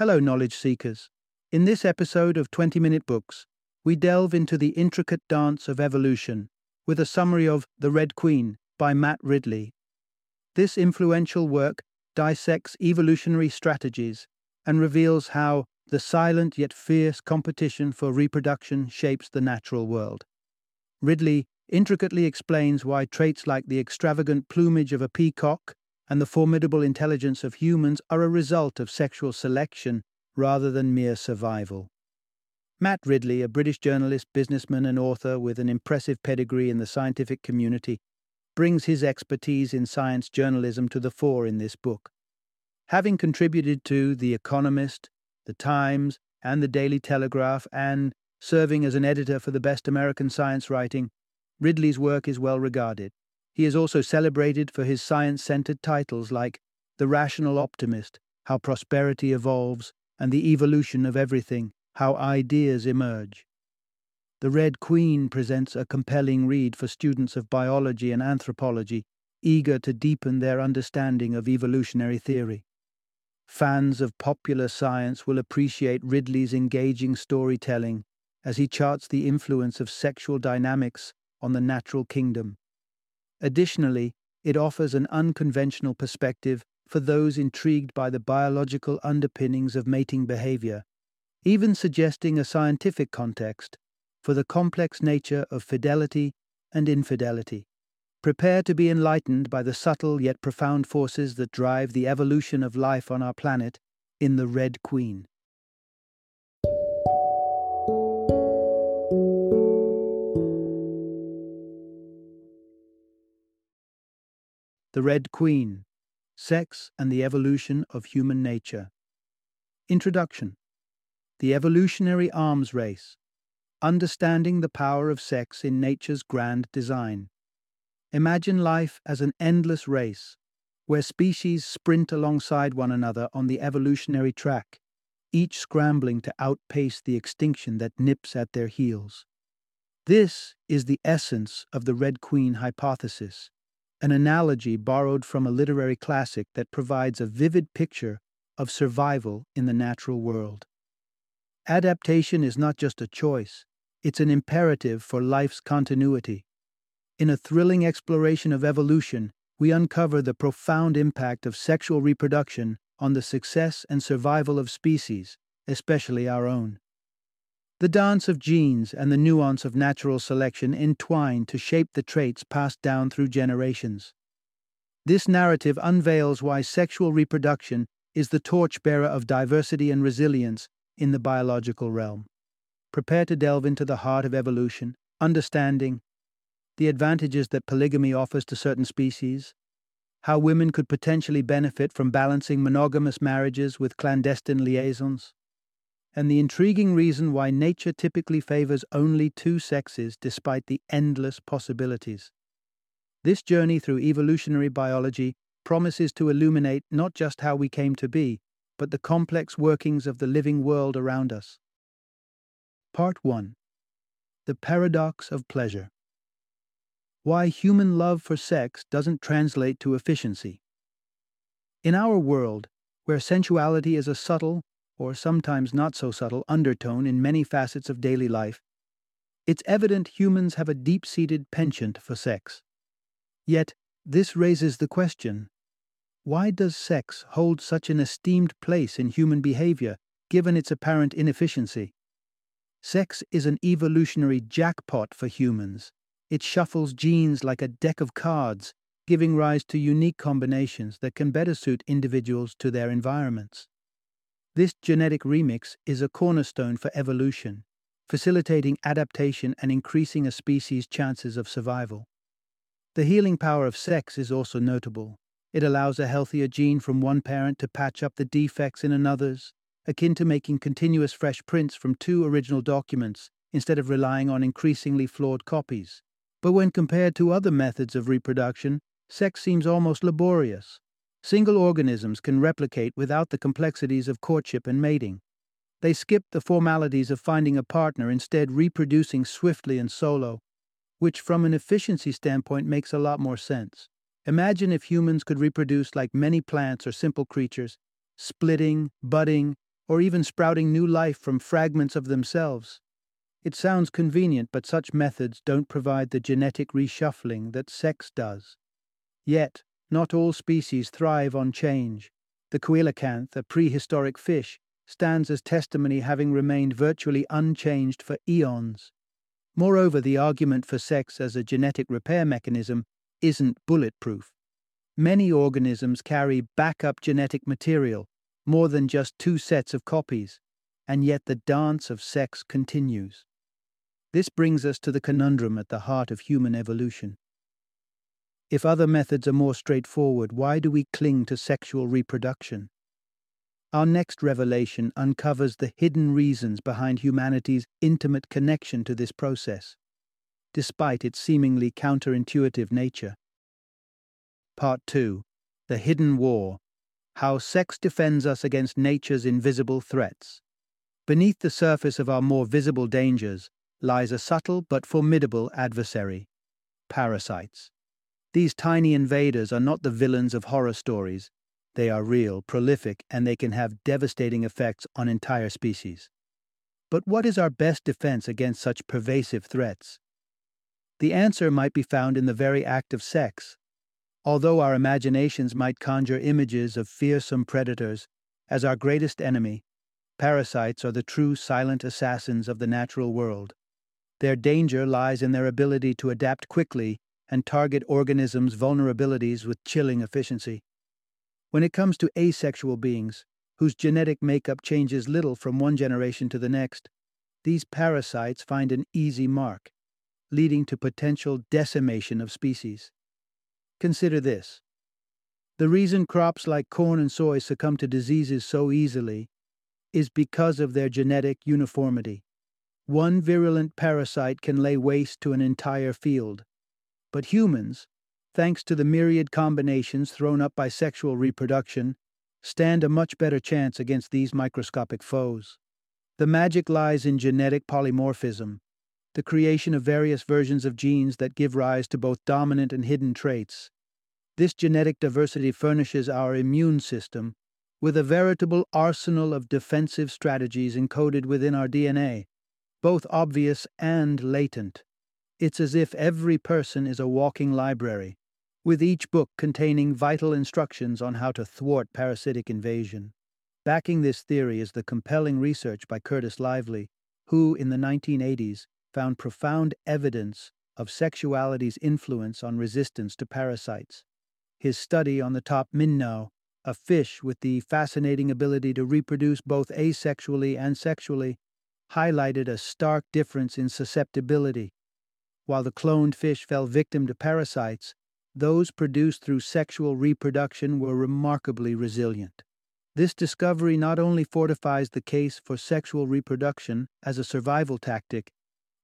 Hello, knowledge seekers. In this episode of 20 Minute Books, we delve into the intricate dance of evolution with a summary of The Red Queen by Matt Ridley. This influential work dissects evolutionary strategies and reveals how the silent yet fierce competition for reproduction shapes the natural world. Ridley intricately explains why traits like the extravagant plumage of a peacock and the formidable intelligence of humans are a result of sexual selection rather than mere survival. Matt Ridley, a British journalist, businessman, and author with an impressive pedigree in the scientific community, brings his expertise in science journalism to the fore in this book. Having contributed to The Economist, The Times, and The Daily Telegraph, and serving as an editor for the best American science writing, Ridley's work is well regarded. He is also celebrated for his science centered titles like The Rational Optimist, How Prosperity Evolves, and The Evolution of Everything, How Ideas Emerge. The Red Queen presents a compelling read for students of biology and anthropology, eager to deepen their understanding of evolutionary theory. Fans of popular science will appreciate Ridley's engaging storytelling as he charts the influence of sexual dynamics on the natural kingdom Additionally, it offers an unconventional perspective for those intrigued by the biological underpinnings of mating behavior, even suggesting a scientific context for the complex nature of fidelity and infidelity. Prepare to be enlightened by the subtle yet profound forces that drive the evolution of life on our planet in The Red Queen. The Red Queen Sex and the Evolution of Human Nature. Introduction The Evolutionary Arms Race Understanding the Power of Sex in Nature's Grand Design. Imagine life as an endless race, where species sprint alongside one another on the evolutionary track, each scrambling to outpace the extinction that nips at their heels. This is the essence of the Red Queen hypothesis an analogy borrowed from a literary classic that provides a vivid picture of survival in the natural world. Adaptation is not just a choice, it's an imperative for life's continuity. In a thrilling exploration of evolution, we uncover the profound impact of sexual reproduction on the success and survival of species, especially our own. The dance of genes and the nuance of natural selection entwine to shape the traits passed down through generations. This narrative unveils why sexual reproduction is the torchbearer of diversity and resilience in the biological realm. Prepare to delve into the heart of evolution, understanding the advantages that polygamy offers to certain species, how women could potentially benefit from balancing monogamous marriages with clandestine liaisons, and the intriguing reason why nature typically favors only two sexes despite the endless possibilities. This journey through evolutionary biology promises to illuminate not just how we came to be, but the complex workings of the living world around us. Part 1 The Paradox of Pleasure Why Human Love for Sex Doesn't Translate to Efficiency. In our world, where sensuality is a subtle or sometimes not so subtle, undertone in many facets of daily life, it's evident humans have a deep seated penchant for sex. Yet, this raises the question why does sex hold such an esteemed place in human behavior, given its apparent inefficiency? Sex is an evolutionary jackpot for humans. It shuffles genes like a deck of cards, giving rise to unique combinations that can better suit individuals to their environments. This genetic remix is a cornerstone for evolution, facilitating adaptation and increasing a species' chances of survival. The healing power of sex is also notable. It allows a healthier gene from one parent to patch up the defects in another's, akin to making continuous fresh prints from two original documents instead of relying on increasingly flawed copies. But when compared to other methods of reproduction, sex seems almost laborious. Single organisms can replicate without the complexities of courtship and mating. They skip the formalities of finding a partner, instead, reproducing swiftly and solo, which, from an efficiency standpoint, makes a lot more sense. Imagine if humans could reproduce like many plants or simple creatures, splitting, budding, or even sprouting new life from fragments of themselves. It sounds convenient, but such methods don't provide the genetic reshuffling that sex does. Yet, not all species thrive on change. The coelacanth, a prehistoric fish, stands as testimony having remained virtually unchanged for eons. Moreover, the argument for sex as a genetic repair mechanism isn't bulletproof. Many organisms carry backup genetic material, more than just two sets of copies, and yet the dance of sex continues. This brings us to the conundrum at the heart of human evolution. If other methods are more straightforward, why do we cling to sexual reproduction? Our next revelation uncovers the hidden reasons behind humanity's intimate connection to this process, despite its seemingly counterintuitive nature. Part 2 The Hidden War How Sex Defends Us Against Nature's Invisible Threats. Beneath the surface of our more visible dangers lies a subtle but formidable adversary parasites. These tiny invaders are not the villains of horror stories, they are real, prolific, and they can have devastating effects on entire species. But what is our best defense against such pervasive threats? The answer might be found in the very act of sex. Although our imaginations might conjure images of fearsome predators as our greatest enemy, parasites are the true silent assassins of the natural world. Their danger lies in their ability to adapt quickly and target organisms' vulnerabilities with chilling efficiency. When it comes to asexual beings, whose genetic makeup changes little from one generation to the next, these parasites find an easy mark, leading to potential decimation of species. Consider this. The reason crops like corn and soy succumb to diseases so easily is because of their genetic uniformity. One virulent parasite can lay waste to an entire field. But humans, thanks to the myriad combinations thrown up by sexual reproduction, stand a much better chance against these microscopic foes. The magic lies in genetic polymorphism, the creation of various versions of genes that give rise to both dominant and hidden traits. This genetic diversity furnishes our immune system with a veritable arsenal of defensive strategies encoded within our DNA, both obvious and latent. It's as if every person is a walking library, with each book containing vital instructions on how to thwart parasitic invasion. Backing this theory is the compelling research by Curtis Lively, who, in the 1980s, found profound evidence of sexuality's influence on resistance to parasites. His study on the top minnow, a fish with the fascinating ability to reproduce both asexually and sexually, highlighted a stark difference in susceptibility. While the cloned fish fell victim to parasites, those produced through sexual reproduction were remarkably resilient. This discovery not only fortifies the case for sexual reproduction as a survival tactic,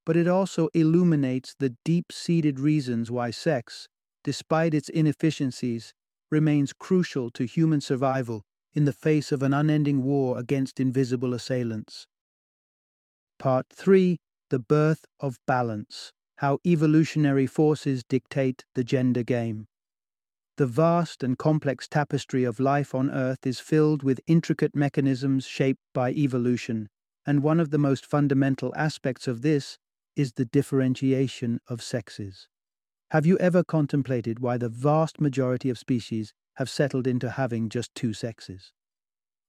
but it also illuminates the deep seated reasons why sex, despite its inefficiencies, remains crucial to human survival in the face of an unending war against invisible assailants. Part 3 The Birth of Balance how evolutionary forces dictate the gender game. The vast and complex tapestry of life on Earth is filled with intricate mechanisms shaped by evolution, and one of the most fundamental aspects of this is the differentiation of sexes. Have you ever contemplated why the vast majority of species have settled into having just two sexes?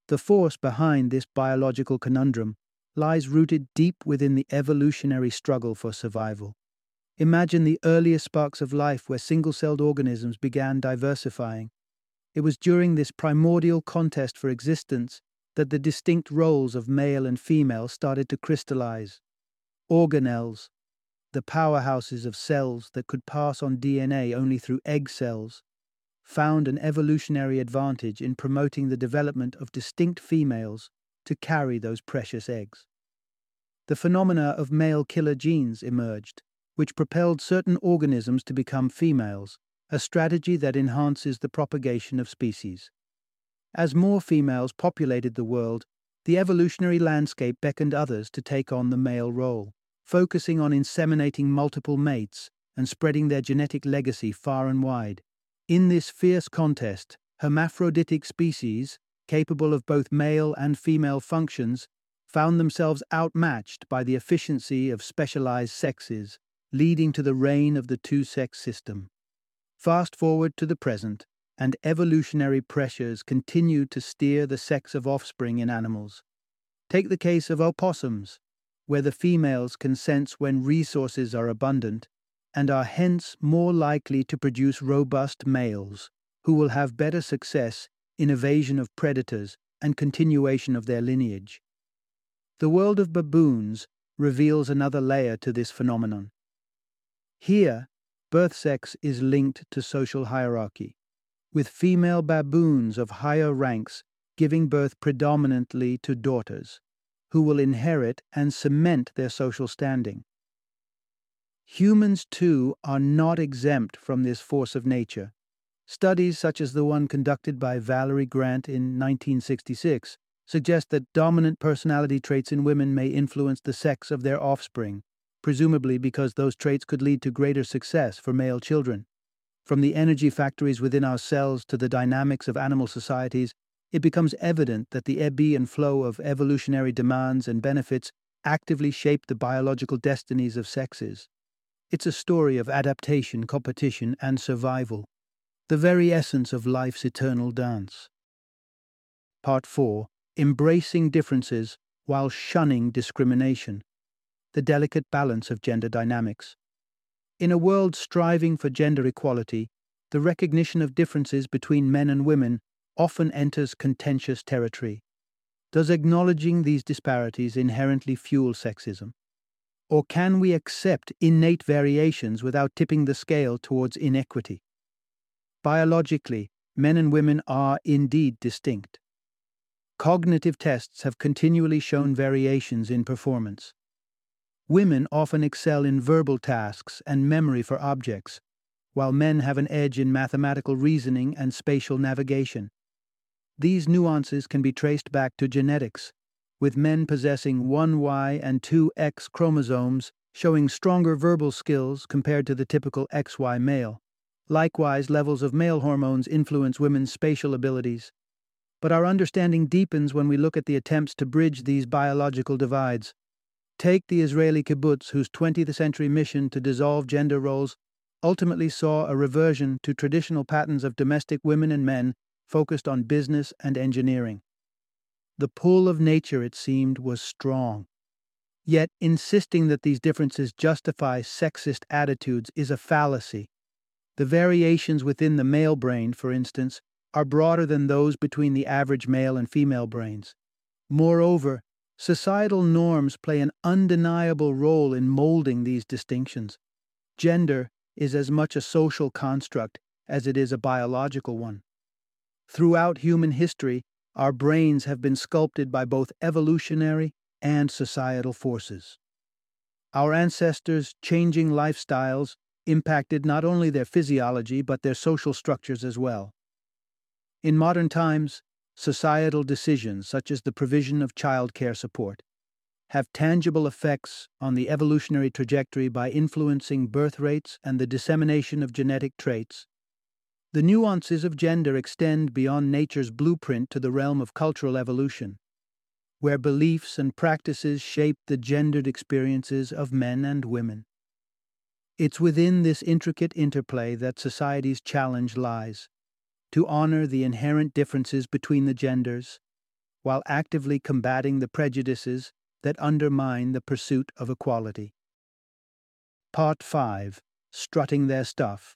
The force behind this biological conundrum lies rooted deep within the evolutionary struggle for survival. Imagine the earliest sparks of life where single celled organisms began diversifying. It was during this primordial contest for existence that the distinct roles of male and female started to crystallize. Organelles, the powerhouses of cells that could pass on DNA only through egg cells, found an evolutionary advantage in promoting the development of distinct females to carry those precious eggs. The phenomena of male killer genes emerged, which propelled certain organisms to become females, a strategy that enhances the propagation of species. As more females populated the world, the evolutionary landscape beckoned others to take on the male role, focusing on inseminating multiple mates and spreading their genetic legacy far and wide. In this fierce contest, hermaphroditic species, capable of both male and female functions, found themselves outmatched by the efficiency of specialized sexes, leading to the reign of the two sex system. Fast forward to the present, and evolutionary pressures continue to steer the sex of offspring in animals. Take the case of opossums, where the females can sense when resources are abundant and are hence more likely to produce robust males who will have better success in evasion of predators and continuation of their lineage. The world of baboons reveals another layer to this phenomenon. Here, birth sex is linked to social hierarchy, with female baboons of higher ranks giving birth predominantly to daughters, who will inherit and cement their social standing. Humans, too, are not exempt from this force of nature. Studies such as the one conducted by Valerie Grant in 1966 suggest that dominant personality traits in women may influence the sex of their offspring, presumably because those traits could lead to greater success for male children. From the energy factories within our cells to the dynamics of animal societies, it becomes evident that the ebb and flow of evolutionary demands and benefits actively shape the biological destinies of sexes. It's a story of adaptation, competition, and survival, the very essence of life's eternal dance. Part 4 Embracing Differences while Shunning Discrimination The Delicate Balance of Gender Dynamics. In a world striving for gender equality, the recognition of differences between men and women often enters contentious territory. Does acknowledging these disparities inherently fuel sexism? Or can we accept innate variations without tipping the scale towards inequity? Biologically, men and women are indeed distinct. Cognitive tests have continually shown variations in performance. Women often excel in verbal tasks and memory for objects, while men have an edge in mathematical reasoning and spatial navigation. These nuances can be traced back to genetics, with men possessing one Y and two X chromosomes showing stronger verbal skills compared to the typical XY male. Likewise, levels of male hormones influence women's spatial abilities. But our understanding deepens when we look at the attempts to bridge these biological divides. Take the Israeli kibbutz, whose 20th century mission to dissolve gender roles ultimately saw a reversion to traditional patterns of domestic women and men focused on business and engineering. The pull of nature, it seemed, was strong. Yet, insisting that these differences justify sexist attitudes is a fallacy. The variations within the male brain, for instance, are broader than those between the average male and female brains. Moreover, Societal norms play an undeniable role in molding these distinctions. Gender is as much a social construct as it is a biological one. Throughout human history, our brains have been sculpted by both evolutionary and societal forces. Our ancestors' changing lifestyles impacted not only their physiology but their social structures as well. In modern times, societal decisions such as the provision of child care support have tangible effects on the evolutionary trajectory by influencing birth rates and the dissemination of genetic traits. The nuances of gender extend beyond nature's blueprint to the realm of cultural evolution, where beliefs and practices shape the gendered experiences of men and women. It's within this intricate interplay that society's challenge lies to honor the inherent differences between the genders, while actively combating the prejudices that undermine the pursuit of equality. Part 5 Strutting Their Stuff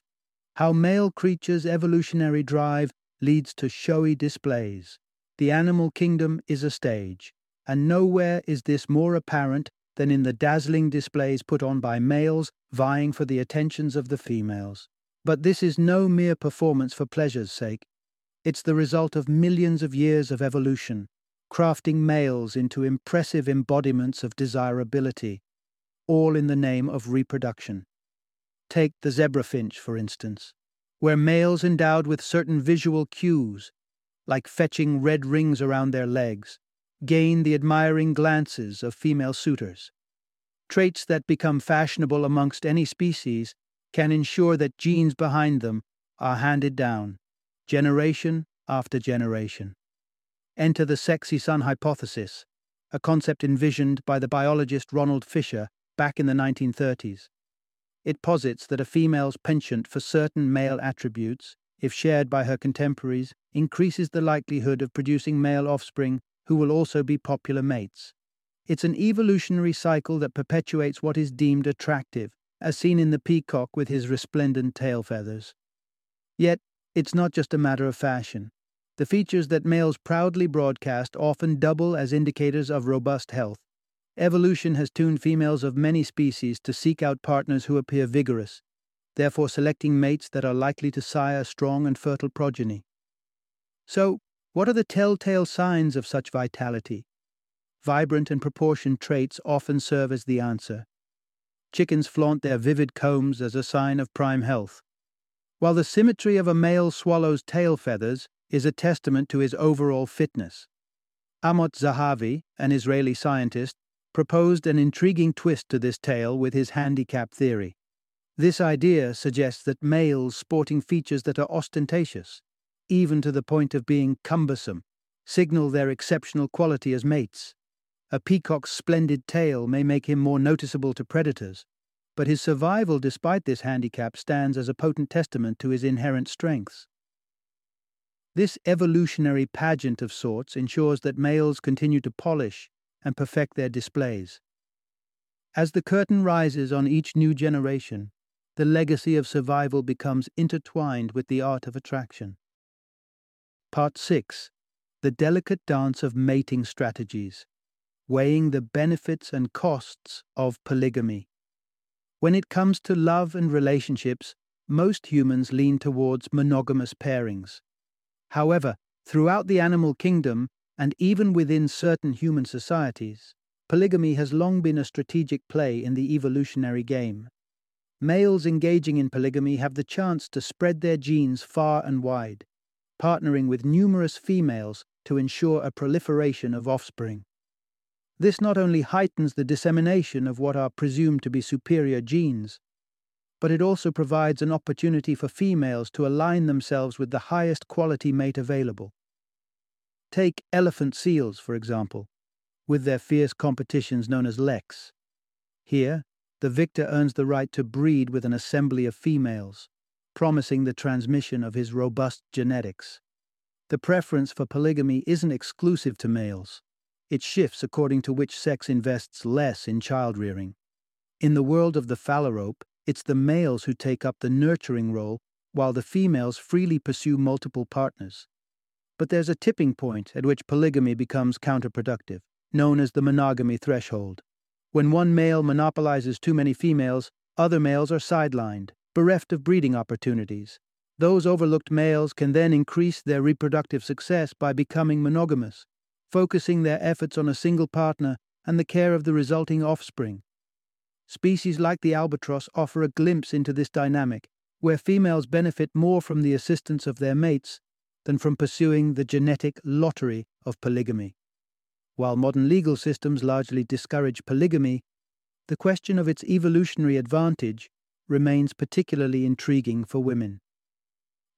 How Male Creatures' Evolutionary Drive Leads to Showy Displays. The animal kingdom is a stage, and nowhere is this more apparent than in the dazzling displays put on by males vying for the attentions of the females. But this is no mere performance for pleasure's sake. It's the result of millions of years of evolution, crafting males into impressive embodiments of desirability, all in the name of reproduction. Take the zebra finch, for instance, where males endowed with certain visual cues, like fetching red rings around their legs, gain the admiring glances of female suitors. Traits that become fashionable amongst any species can ensure that genes behind them are handed down, generation after generation. enter the sexy son hypothesis, a concept envisioned by the biologist Ronald Fisher back in the 1930s. It posits that a female's penchant for certain male attributes, if shared by her contemporaries, increases the likelihood of producing male offspring who will also be popular mates. It's an evolutionary cycle that perpetuates what is deemed attractive, as seen in the peacock with his resplendent tail feathers. Yet, it's not just a matter of fashion. The features that males proudly broadcast often double as indicators of robust health. Evolution has tuned females of many species to seek out partners who appear vigorous, therefore selecting mates that are likely to sire strong and fertile progeny. So, what are the telltale signs of such vitality? Vibrant and proportioned traits often serve as the answer. Chickens flaunt their vivid combs as a sign of prime health, while the symmetry of a male swallow's tail feathers is a testament to his overall fitness. Amotz Zahavi, an Israeli scientist, proposed an intriguing twist to this tale with his handicap theory. This idea suggests that males sporting features that are ostentatious, even to the point of being cumbersome, signal their exceptional quality as mates. A peacock's splendid tail may make him more noticeable to predators, but his survival despite this handicap stands as a potent testament to his inherent strengths. This evolutionary pageant of sorts ensures that males continue to polish and perfect their displays. As the curtain rises on each new generation, the legacy of survival becomes intertwined with the art of attraction. Part 6 The Delicate Dance of Mating Strategies Weighing the Benefits and Costs of Polygamy. When it comes to love and relationships, most humans lean towards monogamous pairings. However, throughout the animal kingdom, and even within certain human societies, polygamy has long been a strategic play in the evolutionary game. Males engaging in polygamy have the chance to spread their genes far and wide, partnering with numerous females to ensure a proliferation of offspring. This not only heightens the dissemination of what are presumed to be superior genes, but it also provides an opportunity for females to align themselves with the highest quality mate available. Take elephant seals, for example, with their fierce competitions known as leks. Here, the victor earns the right to breed with an assembly of females, promising the transmission of his robust genetics. The preference for polygamy isn't exclusive to males. It shifts according to which sex invests less in child rearing. In the world of the phalarope, it's the males who take up the nurturing role, while the females freely pursue multiple partners. But there's a tipping point at which polygamy becomes counterproductive, known as the monogamy threshold. When one male monopolizes too many females, other males are sidelined, bereft of breeding opportunities. Those overlooked males can then increase their reproductive success by becoming monogamous, focusing their efforts on a single partner and the care of the resulting offspring. Species like the albatross offer a glimpse into this dynamic, where females benefit more from the assistance of their mates than from pursuing the genetic lottery of polygamy. While modern legal systems largely discourage polygamy, the question of its evolutionary advantage remains particularly intriguing for women.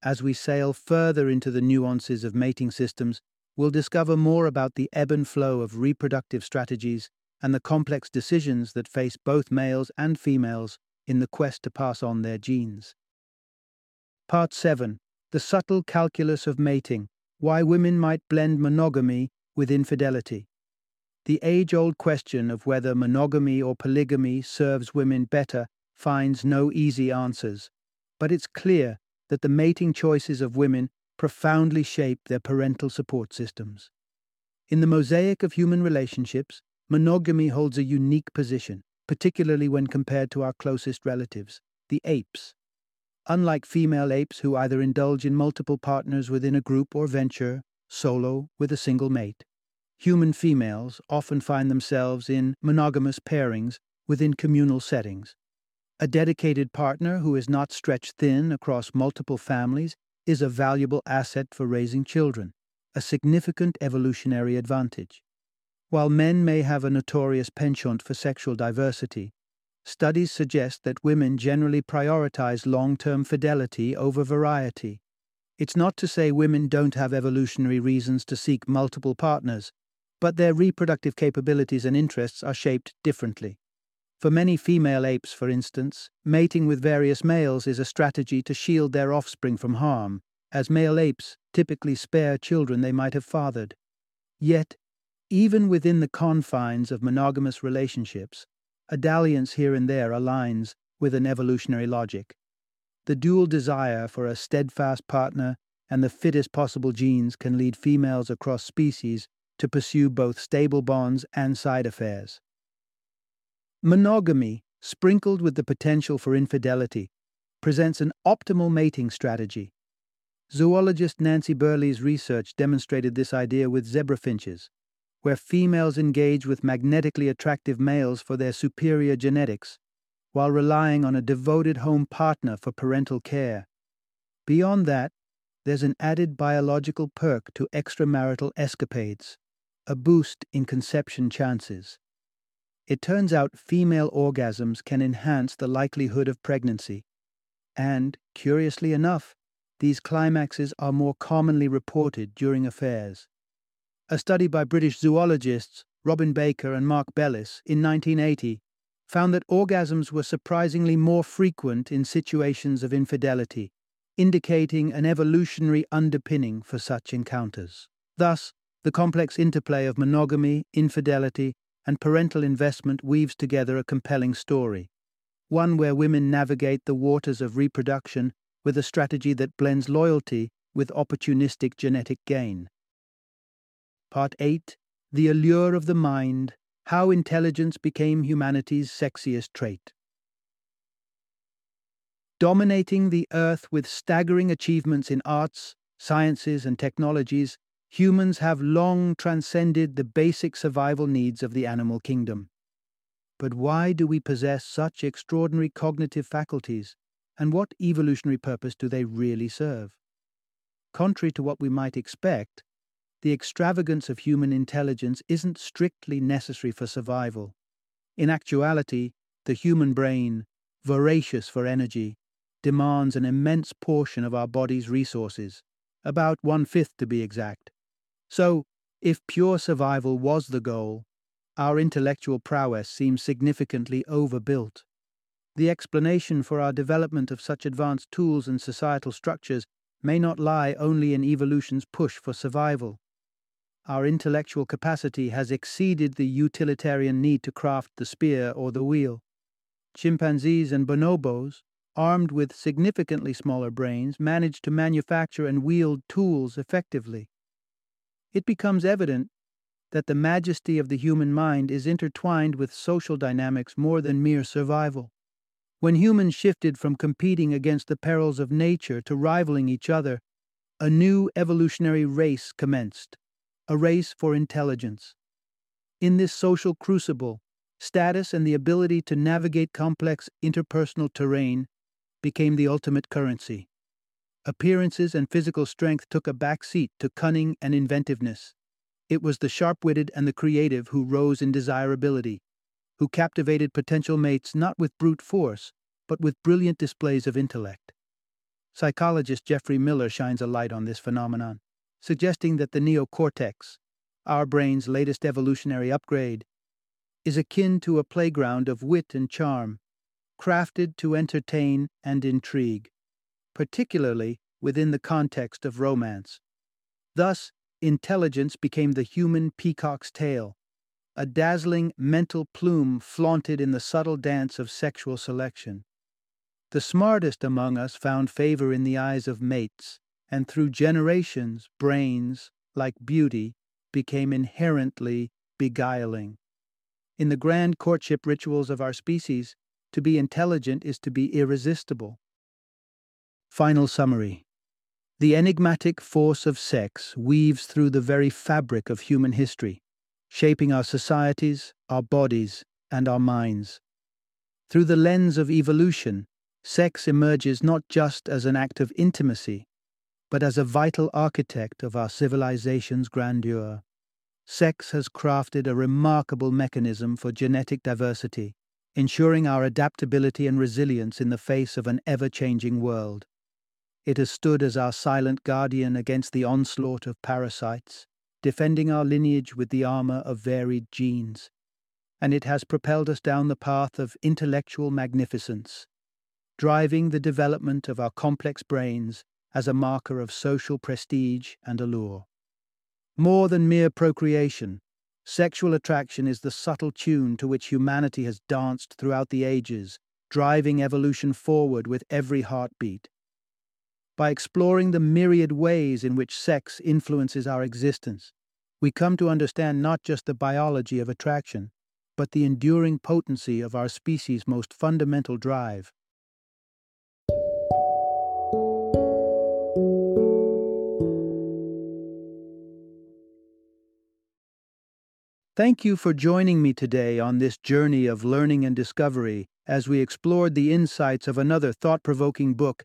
As we sail further into the nuances of mating systems, we'll discover more about the ebb and flow of reproductive strategies and the complex decisions that face both males and females in the quest to pass on their genes. Part 7 The Subtle Calculus of Mating Why Women Might Blend Monogamy with Infidelity. The age old question of whether monogamy or polygamy serves women better finds no easy answers, but it's clear that the mating choices of women profoundly shape their parental support systems. In the mosaic of human relationships, monogamy holds a unique position, particularly when compared to our closest relatives, the apes. Unlike female apes who either indulge in multiple partners within a group or venture, solo with a single mate, human females often find themselves in monogamous pairings within communal settings, a dedicated partner who is not stretched thin across multiple families is a valuable asset for raising children, a significant evolutionary advantage. While men may have a notorious penchant for sexual diversity, studies suggest that women generally prioritize long term fidelity over variety. It's not to say women don't have evolutionary reasons to seek multiple partners, but their reproductive capabilities and interests are shaped differently. For many female apes, for instance, mating with various males is a strategy to shield their offspring from harm, as male apes typically spare children they might have fathered. Yet, even within the confines of monogamous relationships, a dalliance here and there aligns with an evolutionary logic. The dual desire for a steadfast partner and the fittest possible genes can lead females across species to pursue both stable bonds and side affairs. Monogamy, sprinkled with the potential for infidelity, presents an optimal mating strategy. Zoologist Nancy Burley's research demonstrated this idea with zebra finches, where females engage with magnetically attractive males for their superior genetics, while relying on a devoted home partner for parental care. Beyond that, there's an added biological perk to extramarital escapades, a boost in conception chances. It turns out female orgasms can enhance the likelihood of pregnancy. And, curiously enough, these climaxes are more commonly reported during affairs. A study by British zoologists Robin Baker and Mark Bellis in 1980 found that orgasms were surprisingly more frequent in situations of infidelity, indicating an evolutionary underpinning for such encounters. Thus, the complex interplay of monogamy, infidelity, and parental investment weaves together a compelling story, one where women navigate the waters of reproduction with a strategy that blends loyalty with opportunistic genetic gain. Part 8 The Allure of the Mind How Intelligence Became Humanity's Sexiest Trait. Dominating the Earth with staggering achievements in arts, sciences, and technologies, humans have long transcended the basic survival needs of the animal kingdom. But why do we possess such extraordinary cognitive faculties, and what evolutionary purpose do they really serve? Contrary to what we might expect, the extravagance of human intelligence isn't strictly necessary for survival. In actuality, the human brain, voracious for energy, demands an immense portion of our body's resources, about one fifth to be exact. So, if pure survival was the goal, our intellectual prowess seems significantly overbuilt. The explanation for our development of such advanced tools and societal structures may not lie only in evolution's push for survival. Our intellectual capacity has exceeded the utilitarian need to craft the spear or the wheel. Chimpanzees and bonobos, armed with significantly smaller brains, manage to manufacture and wield tools effectively it becomes evident that the majesty of the human mind is intertwined with social dynamics more than mere survival. When humans shifted from competing against the perils of nature to rivaling each other, a new evolutionary race commenced, a race for intelligence. In this social crucible, status and the ability to navigate complex interpersonal terrain became the ultimate currency. Appearances and physical strength took a back seat to cunning and inventiveness. It was the sharp witted and the creative who rose in desirability, who captivated potential mates not with brute force, but with brilliant displays of intellect. Psychologist Geoffrey Miller shines a light on this phenomenon, suggesting that the neocortex, our brain's latest evolutionary upgrade, is akin to a playground of wit and charm, crafted to entertain and intrigue particularly within the context of romance. Thus, intelligence became the human peacock's tail, a dazzling mental plume flaunted in the subtle dance of sexual selection. The smartest among us found favor in the eyes of mates, and through generations, brains, like beauty, became inherently beguiling. In the grand courtship rituals of our species, to be intelligent is to be irresistible. Final summary The enigmatic force of sex weaves through the very fabric of human history, shaping our societies, our bodies, and our minds. Through the lens of evolution, sex emerges not just as an act of intimacy, but as a vital architect of our civilization's grandeur. Sex has crafted a remarkable mechanism for genetic diversity, ensuring our adaptability and resilience in the face of an ever changing world. It has stood as our silent guardian against the onslaught of parasites, defending our lineage with the armor of varied genes. And it has propelled us down the path of intellectual magnificence, driving the development of our complex brains as a marker of social prestige and allure. More than mere procreation, sexual attraction is the subtle tune to which humanity has danced throughout the ages, driving evolution forward with every heartbeat. By exploring the myriad ways in which sex influences our existence, we come to understand not just the biology of attraction, but the enduring potency of our species' most fundamental drive. Thank you for joining me today on this journey of learning and discovery as we explored the insights of another thought provoking book